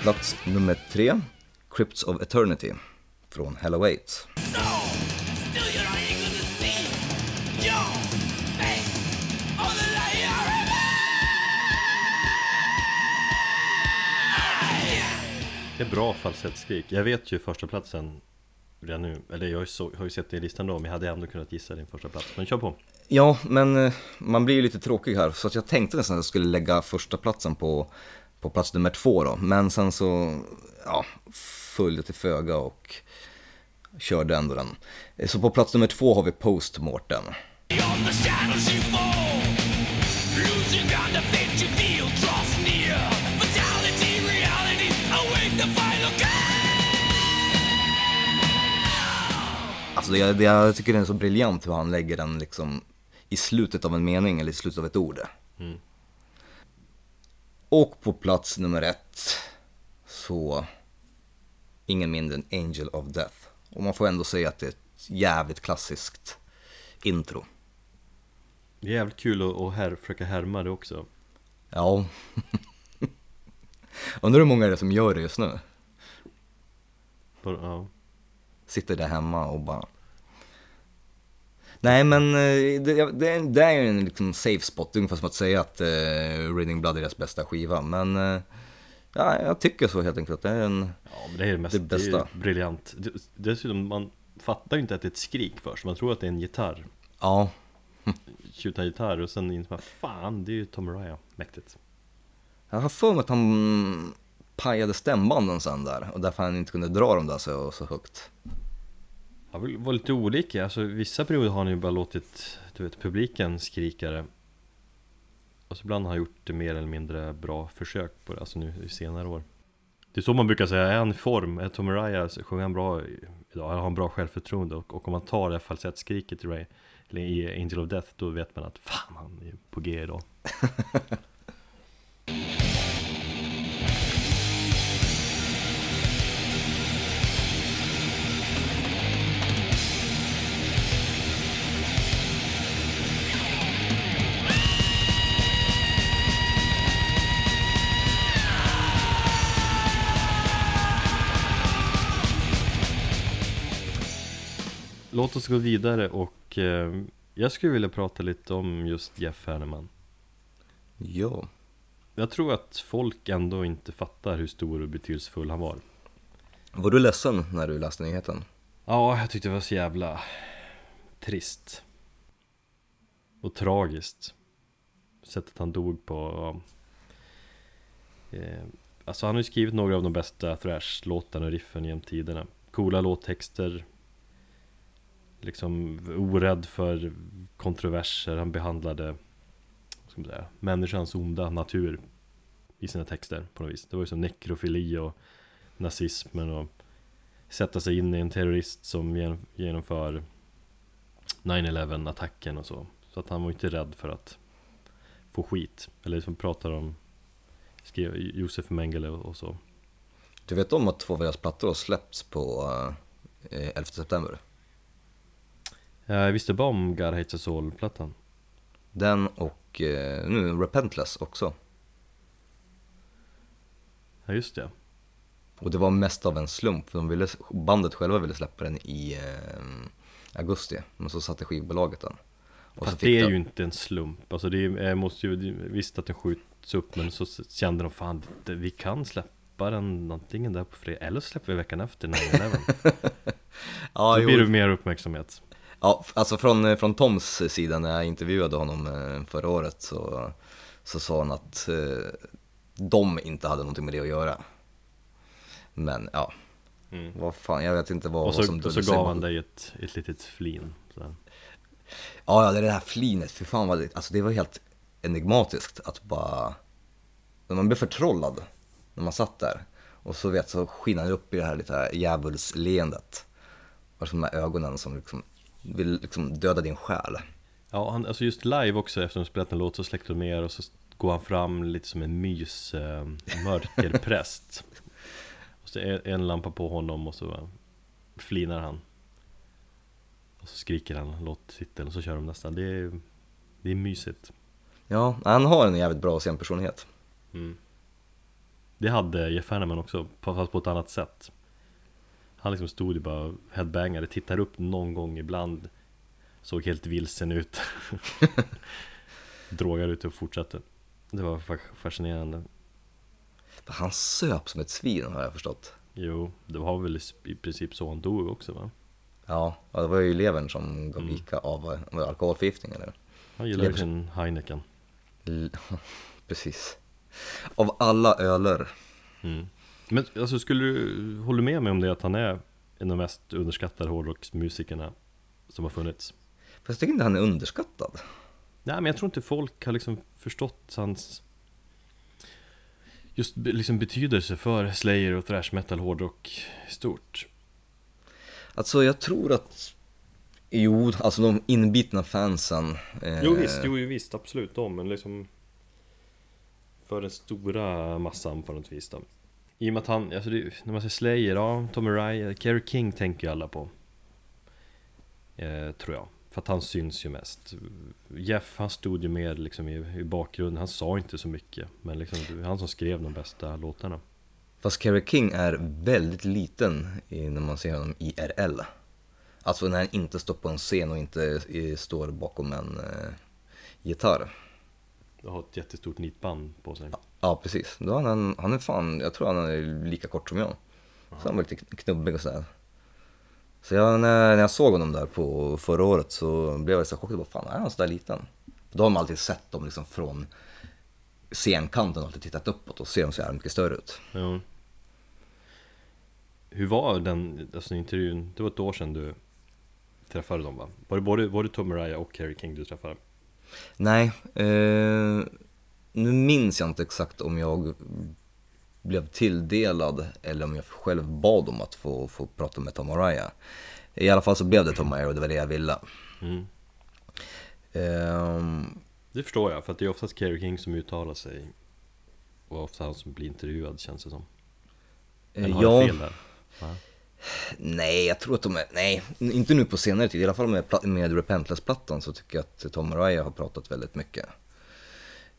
Plats nummer tre, Crypts of Eternity från Hello 8. Det är bra falsettskrik. Jag vet ju första platsen redan nu. Eller jag har ju, så, har ju sett det i listan då, men jag hade ändå kunnat gissa din första plats. Men kör på. Ja, men eh, man blir ju lite tråkig här, så att jag tänkte nästan att jag skulle lägga första platsen på, på plats nummer två då. Men sen så, ja, föll det till föga och körde ändå den. Eh, Så på plats nummer två har vi Postmortem. On Alltså det, jag tycker det är så briljant hur han lägger den liksom i slutet av en mening eller i slutet av ett ord. Och på plats nummer ett så ingen mindre än Angel of Death. Och man får ändå säga att det är ett jävligt klassiskt intro. Det är jävligt kul att, att här, försöka härma det också. Ja. Undrar hur många är det som gör det just nu? Ja. Sitter där hemma och bara... Nej men eh, det, det, det är ju en liksom safe spot, ungefär som att säga att uh, Reading Blood är deras bästa skiva. Men eh, ja, jag tycker så helt enkelt att det är en... Ja, men det är det mest Det det är ju bästa. briljant. Dessutom, man fattar ju inte att det är ett skrik först. Man tror att det är en gitarr. Ja, Tjuta gitarr och sen inser man, fan, det är ju Tom Araya. Mäktigt. jag har för mig att han pajade stämbanden sen där och därför han inte kunde dra dem där så, så högt har väl varit lite olika. Alltså, vissa perioder har han ju bara låtit du vet, publiken skrika det. Och så ibland har han gjort det mer eller mindre bra försök på det, alltså nu i senare år. Det är så man brukar säga, är han i form? Är Tom Araya, sjunger han bra idag? Har han bra självförtroende? Och, och om man tar det här falsettskriket i, Ray, eller i Angel of Death, då vet man att fan, han är på G idag. Låt oss gå vidare och eh, jag skulle vilja prata lite om just Jeff Hanneman. Ja, Jag tror att folk ändå inte fattar hur stor och betydelsefull han var. var du ledsen när du läste nyheten? Ja, jag tyckte det var så jävla trist. Och tragiskt. Sättet han dog på. ja. Eh, alltså han har ju skrivit några av de bästa thrash-låtarna och riffen genom tiderna. Coola låttexter. Liksom orädd för kontroverser. Han behandlade vad ska man säga, människans onda natur i sina texter på något vis. Det var ju som nekrofili och nazismen och sätta sig in i en terrorist som genomför 9-11 attacken och så. Så att han var inte rädd för att få skit. Eller som pratar om skrev Josef Mengele och så. Du vet om att två av deras plattor har släppts på eh, 11 september? Jag visste bara om God Hates Us All-plattan. Den och eh, nu Repentless också. Ja just det. Och det var mest av en slump, för de ville, bandet själva ville släppa den i eh, augusti, men så satte skivbolaget den. Och Fast det är de- ju inte en slump. Alltså det är, jag måste ju, visst att den skjuts upp men så kände de fan, vi kan släppa släppa den antingen där på fredag eller så släpper vi veckan efter 9-11 Ja, Då jo. blir det mer uppmärksamhet Ja, alltså från, eh, från Toms sida när jag intervjuade honom eh, förra året så, så sa han att eh, de inte hade någonting med det att göra. Men ja, mm. vad fan, jag vet inte vad, Och vad så, som och så döljer sig gav bakom- han dig ett, ett litet flin så. Ja, ja, det är det här flinet, för fan vad det, alltså det var helt enigmatiskt att bara, man blev förtrollad när man satt där. Och så vet så skiner han upp i det här lite här djävulsleendet. Och så de här ögonen som liksom vill liksom döda din själ. Ja, han, alltså just live också efter att de spelat en låt så släckte de ner och så går han fram lite som en mys eh, mörkerpräst Och så är en lampa på honom och så flinar han Och så skriker han låttiteln och så kör de nästa Det är, det är mysigt Ja, han har en jävligt bra scenpersonlighet. mm. Det hade Jeff Hanneman också, fast på ett annat sätt Han liksom stod ju bara headbangade, tittar upp någon gång ibland Såg helt vilsen ut Drogade ut och fortsatte Det var fa- fascinerande Han söp som ett svin har jag förstått. Jo, det var väl i princip så han dog också va? Ja, det var ju levern som gav Mm. vika av var det alkoholförgiftning eller? Han gillade Lever- sin Heineken L- Precis. Av alla öler. mm. Men alltså skulle du, håller du med mig om det att han är en av de mest underskattade hårdrocksmusikerna som har funnits? Fast jag tycker inte han är underskattad. Nej men jag tror inte folk har liksom förstått hans Just liksom betydelse för Slayer och thrash metal hårdrock i stort Alltså jag tror att, jo, alltså de inbitna fansen. eh, Jo visst, jo visst, absolut de, men liksom För den stora massan på något vis då I och med att han, alltså det, när man säger Slayer, ja, Tommy Ryan, Kerry King tänker ju alla på. Eh, Tror jag, för att han syns ju mest. Jeff, han stod ju med liksom i, i bakgrunden, han sa inte så mycket Men liksom, det var han som skrev de bästa låtarna. Fast Kerry King är väldigt liten i, när man ser honom IRL. Alltså när han inte står på en scen och inte i, står bakom en eh, gitarr. Jag har ett jättestort nitband på sig. Ja, precis. Då han, han är fan, jag tror han är lika kort som jag. Så han var lite knubbig och sådär. Så jag, när, när jag såg honom där på förra året så blev jag så chockad. Vad fan, är han sådär liten? Då har man alltid sett dem liksom från scenkanten och alltid tittat uppåt och ser dem så jävla mycket större ut. Ja. Hur var den alltså, intervjun? Det var ett år sedan du träffade dem va? Var det både, både Tom Mariah och Kerry King du träffade? Nej, eh, nu minns jag inte exakt om jag blev tilldelad eller om jag själv bad om att få, få prata med Tom Araya. I alla fall så blev det Tom Araya och det var det jag ville. Mm. Ehm, Det förstår jag, för det är oftast Kerry King som uttalar sig Och ofta han som blir intervjuad känns det som Eller har jag ja, fel där? Va? nej jag tror att de är, nej, inte nu på senare tid. I alla fall med, med Repentless-plattan så tycker jag att Tom Araya har pratat väldigt mycket.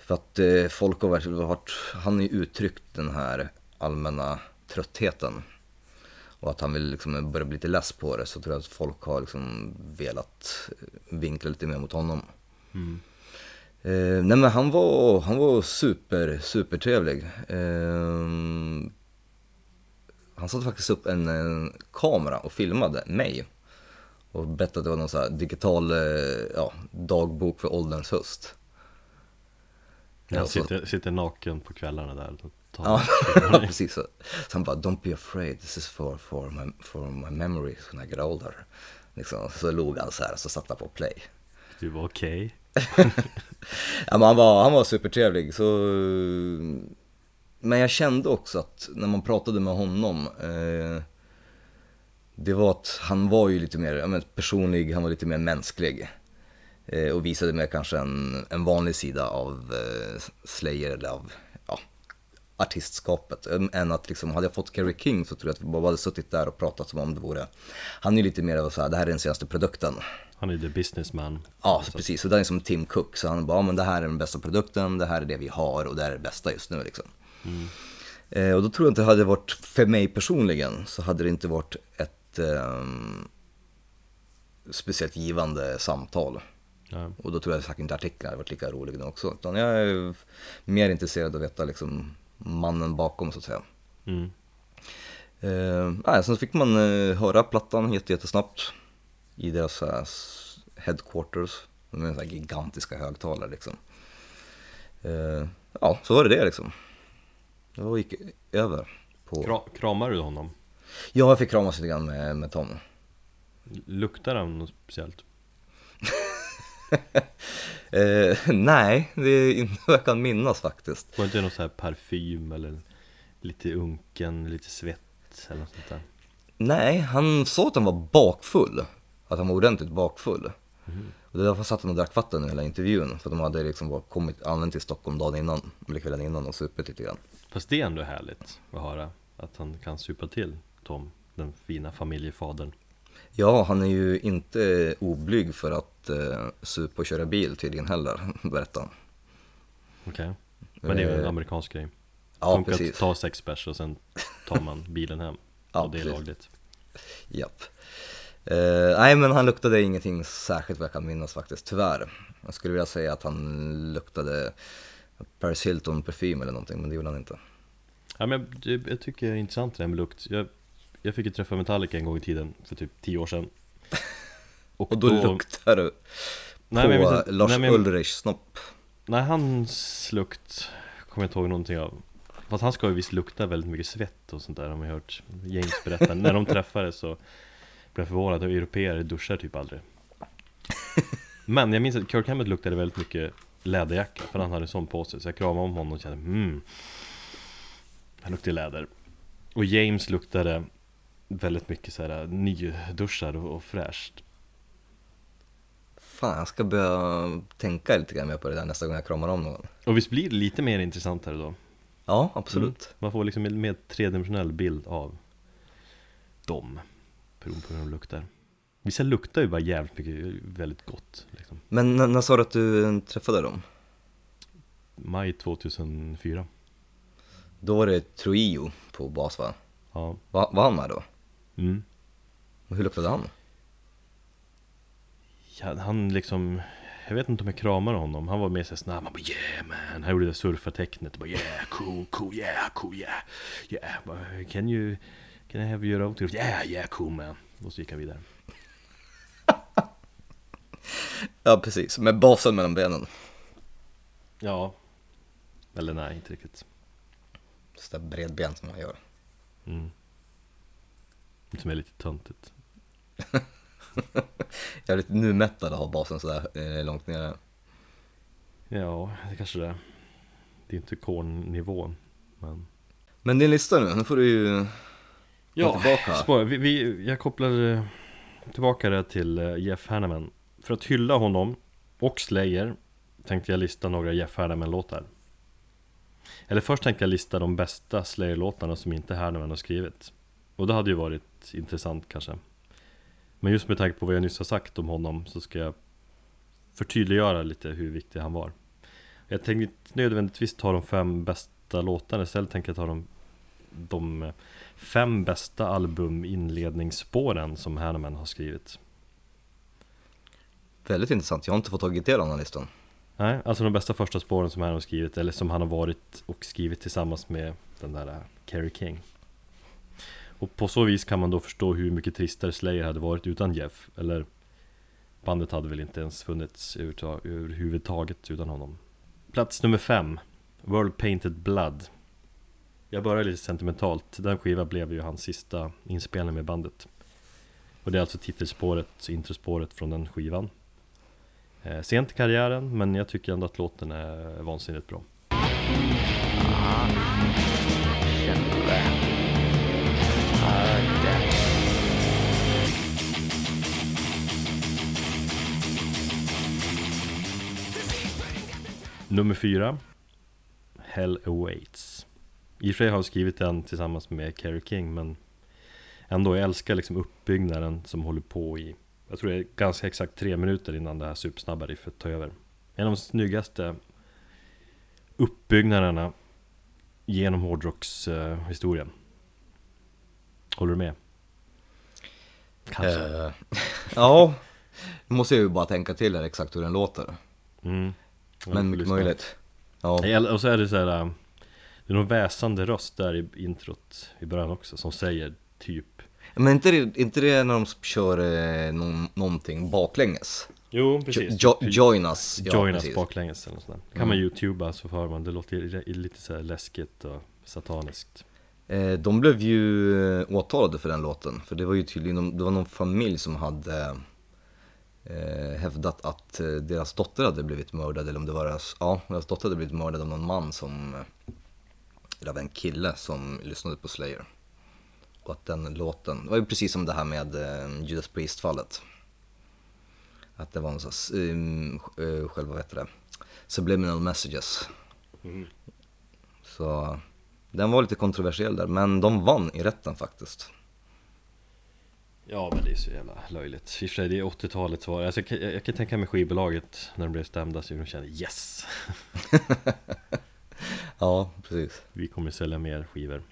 För att eh, folk har varit, han har ju uttryckt den här allmänna tröttheten. Och att han vill liksom börja bli lite less på det så tror jag att folk har liksom velat vinkla lite mer mot honom. Mm. Eh, nej men han var, han var super, super trevlig. Eh, han satte faktiskt upp en, en kamera och filmade mig. Och berättade att det var någon så här digital eh, ja, dagbok för ålderns höst. Jag Alltså- sitter, sitter naken på kvällarna där och Ja, precis. Så, så han bara, don't be afraid, this is for, for, my, for my memory when I get older. Liksom, så log han så här, så satte han på play. Du var okej Ja, men han, var, han var supertrevlig, så... Men jag kände också att när man pratade med honom, eh, det var att han var ju lite mer ja, men personlig, han var lite mer mänsklig. Eh, och visade mer kanske en, en vanlig sida av eh, Slayer eller av ja, artistskapet. Än- att liksom, hade jag fått Kerry King så tror jag att vi bara hade suttit där och pratat som om det vore... Han är ju lite mer av så här, det här är den senaste produkten. Han är the businessman Ja, så precis. Och det är som Tim Cook. Så han bara, ja, men det här är den bästa produkten, det här är det vi har och det här är det bästa just nu liksom. Eh, och då tror jag inte det hade varit, för mig personligen, så hade det inte varit ett ehm, speciellt givande samtal. Ja. Och då tror jag säkert inte artikeln hade varit lika rolig nu också. Utan jag är mer intresserad av att veta liksom mannen bakom så att säga. Mm. Eh, nej, sen fick man eh, höra plattan jätte, jättesnabbt i deras här, s- headquarters. De är så här gigantiska högtalare liksom. Eh, ja, så var det det liksom. Det gick över. På... Kra, kramar du honom? Ja, jag fick kramas lite grann med, med Tom. Luktar han något speciellt? Eh, nej, det är inte vad jag kan minnas faktiskt. Var det inte någon så här parfym eller lite unken, lite svett eller något sånt där? Nej, han sa att han var bakfull. Att han var ordentligt bakfull. Och det var därför satt han och drack vatten hela intervjun. För de hade liksom bara kommit, anlänt till Stockholm dagen innan, eller kvällen innan och supit lite grann. Fast det är ändå härligt att höra att han kan supa till Tom, den fina familjefadern. Ja, han är ju inte oblyg för att eh, supa och köra bil tydligen heller, berättar han. Okej. Men det är ju en Eh, amerikansk grej. Ja, Funkar att precis. ta sex bärs och sen tar man bilen hem. Ja, och det är precis. lagligt. Japp. Eh, nej, men han luktade ingenting särskilt vad jag kan minnas faktiskt, tyvärr. Jag skulle vilja säga att han luktade Paris Hilton parfym eller någonting, men det gjorde han inte. Ja, men jag, jag, jag tycker det är intressant det här med lukt. Jag, jag fick ju träffa Metallica en gång i tiden, för typ tio år sedan. Och då, luktar du Nej, på men jag inte- Lars nej, men- Ulrichs snopp. Nej, hans lukt kommer jag inte ihåg någonting av. Fast han ska ju visst lukta väldigt mycket svett och sånt där har man ju hört James berätta. När de träffades så blev jag förvånad att europeer duschar typ aldrig. Men jag minns att Kirk Hammett luktade väldigt mycket läderjacka, för han hade en sån på sig. Så jag kramade om honom och kände mm, han luktar läder. Och James luktade väldigt mycket så här nyduschad och, och fräscht. Fan, jag ska börja tänka lite grann mer på det där nästa gång jag kramar om någon. Och visst blir det lite mer intressantare då? Ja, absolut. Mm. Man får liksom en mer tredimensionell bild av dem Beroende på hur de luktar Vissa luktar ju bara jävligt mycket, väldigt gott liksom. Men när, när sa du att du träffade dem? Maj 2004 Då var det Trujillo på bas va? Ja, Va, var han med då? Mm. Och hur luktade han? ja han liksom Jag vet inte om jag kramade honom, han var mer såhär snabb, han bara yeah man Han gjorde det surfartecknet, bara yeah cool, cool, yeah, cool, yeah Yeah, bara, can you Can I have your autograph? Yeah, yeah, cool man Och så gick han vidare Ja, precis. Med basen mellan benen. Ja Eller nej, inte riktigt Sådär bredbent som man gör. Mm. Som är lite töntigt. Jag är lite numättad att ha basen sådär eh, långt nere. Ja, det kanske det är. Det är inte kornnivå, men... Men din lista nu, nu får du ju... Ja, spår, vi, vi, jag kopplar eh, tillbaka det till eh, Jeff Hanneman. För att hylla honom och Slayer tänkte jag lista några Jeff Hanneman-låtar. Eller först tänkte jag lista de bästa Slayer-låtarna som inte Hanneman har skrivit. Och det hade ju varit intressant kanske. Men just med tanke på vad jag nyss har sagt om honom så ska jag förtydliggöra lite hur viktig han var. Jag tänkte inte nödvändigtvis ta de fem bästa låtarna, istället tänker jag ta de, de fem bästa albuminledningsspåren som Hanneman har skrivit. Väldigt intressant, jag har inte fått tagit del av den här listan. Nej, alltså de bästa första spåren som han har skrivit, eller som han har varit och skrivit tillsammans med den där Kerry King. Och på så vis kan man då förstå hur mycket tristare Slayer hade varit utan Jeff, eller bandet hade väl inte ens funnits överhuvudtaget utan honom. Plats nummer fem, World Painted Blood. Jag börjar lite sentimentalt, den skivan blev ju hans sista inspelning med bandet. Och det är alltså titelspåret, introspåret från den skivan. Eh, sent i karriären, men jag tycker ändå att låten är vansinnigt bra. Nummer fyra Hell Awaits I och för sig har jag skrivit den tillsammans med Kerry King men Ändå, jag älskar liksom uppbyggnaden som håller på i Jag tror det är ganska exakt tre minuter innan det här supersnabba riffet tar över En av de snyggaste uppbyggnaderna genom hårdrockshistorien Håller du med? Kanske Eh, ja, nu måste jag ju bara tänka till här exakt hur den låter. mm. Men mycket möjligt. Ja, Och så är det så här. äh, Det är någon väsande röst där i introt i början också som säger typ Men inte det, inte det när de kör eh, någon, någonting baklänges? Jo Jo, jo, join us, ja Join us precis. baklänges eller något sånt där. Kan man youtuba så får man, det låter lite så här läskigt och sataniskt Eh, de blev ju eh, åtalade för den låten, för det var ju tydligen, det var någon familj som hade hävdat att eh, deras dotter hade blivit mördad, eller om det var deras, ja, deras dotter hade blivit mördad av någon man som, eh, eller av en kille som lyssnade på Slayer. Och att den låten, det var ju precis som det här med eh, Judas Priest-fallet. Att det var en sån här, um, själva, vad heter det, subliminal messages. Så den var lite kontroversiell där, men de vann i rätten faktiskt. Ja men det är så jävla löjligt. I och för sig det är 80-talets svar alltså, jag, kan- jag, jag kan tänka mig skivbolaget när de blev stämda så de kände yes! Ja, precis. Vi kommer sälja mer skivor.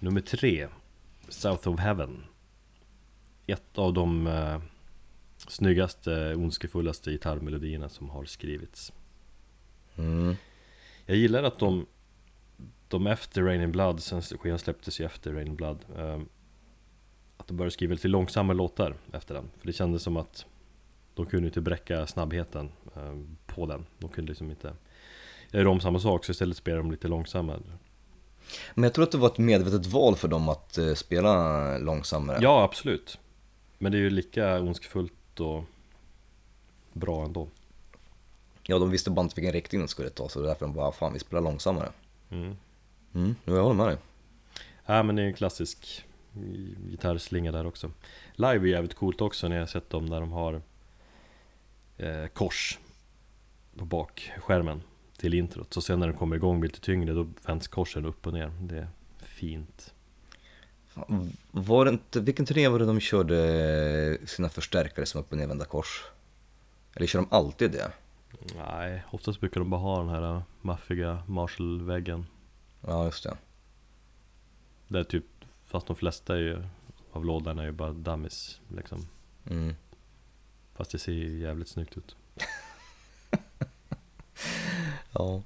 Nummer tre South of Heaven Ett av de eh, snyggaste, ondskefullaste gitarrmelodierna som har skrivits. Mm. Jag gillar att de, de efter Rain in Blood, sen skivan släpptes ju efter Rain in Blood ehm, Att de började skriva lite långsammare låtar efter den. För det kändes som att de kunde inte bräcka snabbheten ehm, på den. De kunde liksom inte göra om samma sak så istället spelade de lite långsammare. Men jag tror att det var ett medvetet val för dem att eh, spela långsammare. Ja, absolut Men det är ju lika ondskefullt och bra ändå Ja, de visste bara inte vilken riktning de skulle ta, så det är därför de bara, fan vi spelar långsammare. mm. Mm, jag håller med dig. Ja men det är en klassisk gitarrslinga där också Live är jävligt coolt också när jag sett dem där de har eh, kors på bakskärmen till introt Så sen när den kommer igång lite tyngre då vänds korsen upp och ner Det är fint Var det inte, vilken turné var det de körde sina förstärkare som upp och nervända kors? Eller kör de alltid det? Nej, oftast brukar de bara ha den här maffiga Marshall-väggen Ja, just det. Där typ, fast de flesta är ju, av lådorna är ju bara dummies liksom Mm. Fast det ser ju jävligt snyggt ut Ja.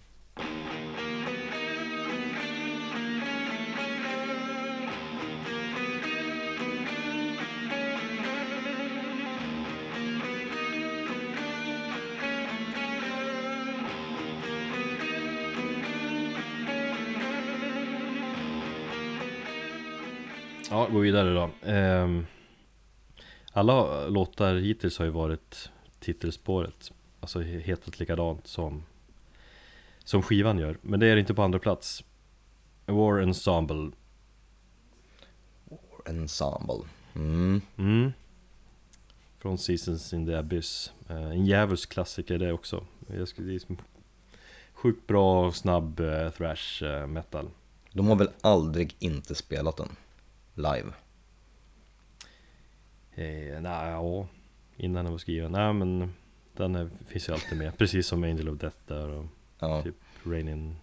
Gå vidare då. Ehm, alla låtar hittills har ju varit titelspåret. Alltså hetat likadant som, som skivan gör. Men det är det inte på andra plats. War Ensemble. Ensemble. Mm. Mm. Från Seasons in the Abyss. Eh, en djävulsk klassiker det också. Jag skulle, det sjukt bra snabb eh, thrash eh, metal. De har väl aldrig inte spelat den live? Eh, nej, ja. Innan den var skriven. Nej men den är, finns ju alltid med. Precis som Angel of Death där och Ja. typ Raining,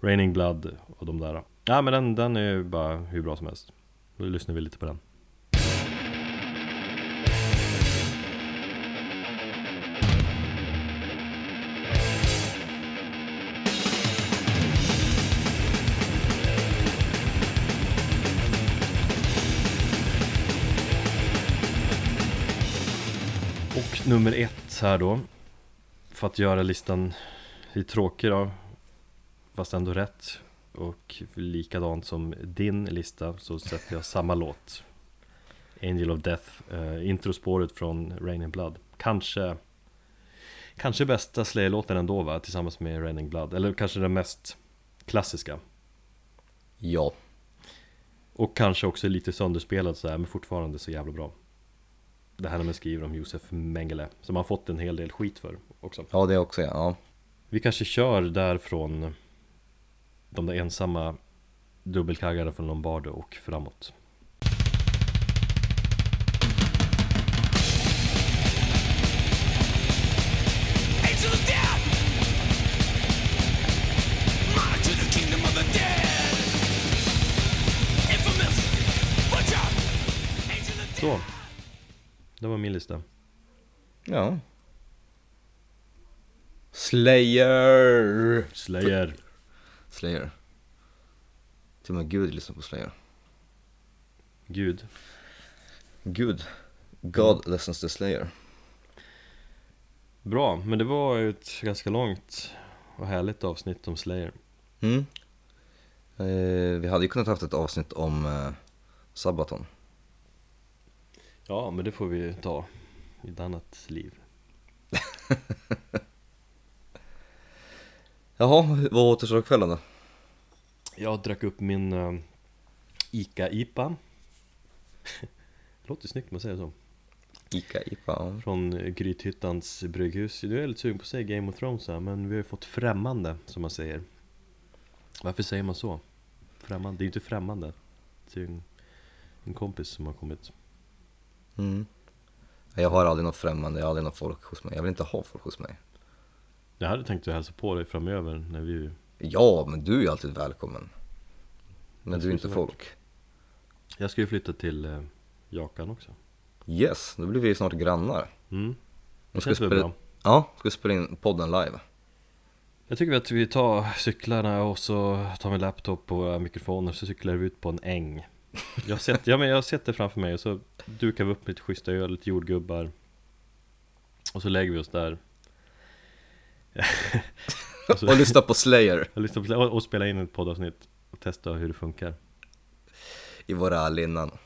Raining Blood och de där. Ja men den, den är ju bara hur bra som helst. Då lyssnar vi lite på den. Nummer ett här då. För att göra listan lite tråkig då Fast ändå rätt Och likadant som din lista så sätter jag samma låt. Angel of Death eh, Introspåret från Rain in Blood. Kanske Kanske bästa Slayer-låten ändå va? Tillsammans med Raining Blood. Eller kanske den mest klassiska. Ja. Och kanske också lite sönderspelad så här, men fortfarande så jävla bra det här när man skriver om Josef Mengele Som han fått en hel del skit för också. Ja det också ja. Vi kanske kör därifrån De där ensamma Dubbelkaggade från Lombardo och framåt. Så, det var min lista. Ja. Slayer! Slayer. Slayer. Till och med Gud lyssnar på Slayer. Gud. Gud. God listens to Slayer. Bra, men det var ett ganska långt och härligt avsnitt om Slayer. Mm. Eh, vi hade ju kunnat haft ett avsnitt om eh, Sabaton. Ja, men det får vi ta i ett annat liv. Jaha, vad återstår kvällen då? Jag drack upp min uh, Ica-IPA. det låter snyggt man säger så. Ica, Ipa, ja. Från Grythyttans brygghus. Du är lite sugen på att säga Game of Thrones här, men vi har ju fått främmande som man säger. Varför säger man så? Främmande? Det är ju inte främmande. Det är ju en, en kompis som har kommit. Mm. Jag har aldrig något främmande, jag har aldrig något folk hos mig. Jag vill inte ha folk hos mig. Jag hade tänkt att hälsa på dig framöver när vi... Ja, men du är ju alltid välkommen. Men du är inte folk. Jag ska ju flytta till eh, Jakan också. Yes, då blir vi snart grannar. Mm. Det känns väl spela, bra. ja, ska spela in podden live. Jag tycker att vi tar cyklarna och så tar vi laptop och mikrofoner så cyklar vi ut på en äng Jag har sett, ja, men jag har sett det framför mig och så dukar vi upp lite schyssta öl, lite jordgubbar. Och så lägger vi oss där. Och, så, Och lyssna på Slayer. Och, lyssnar på- och, och spelar in ett poddavsnitt och testa hur det funkar. I våra linnan. Thank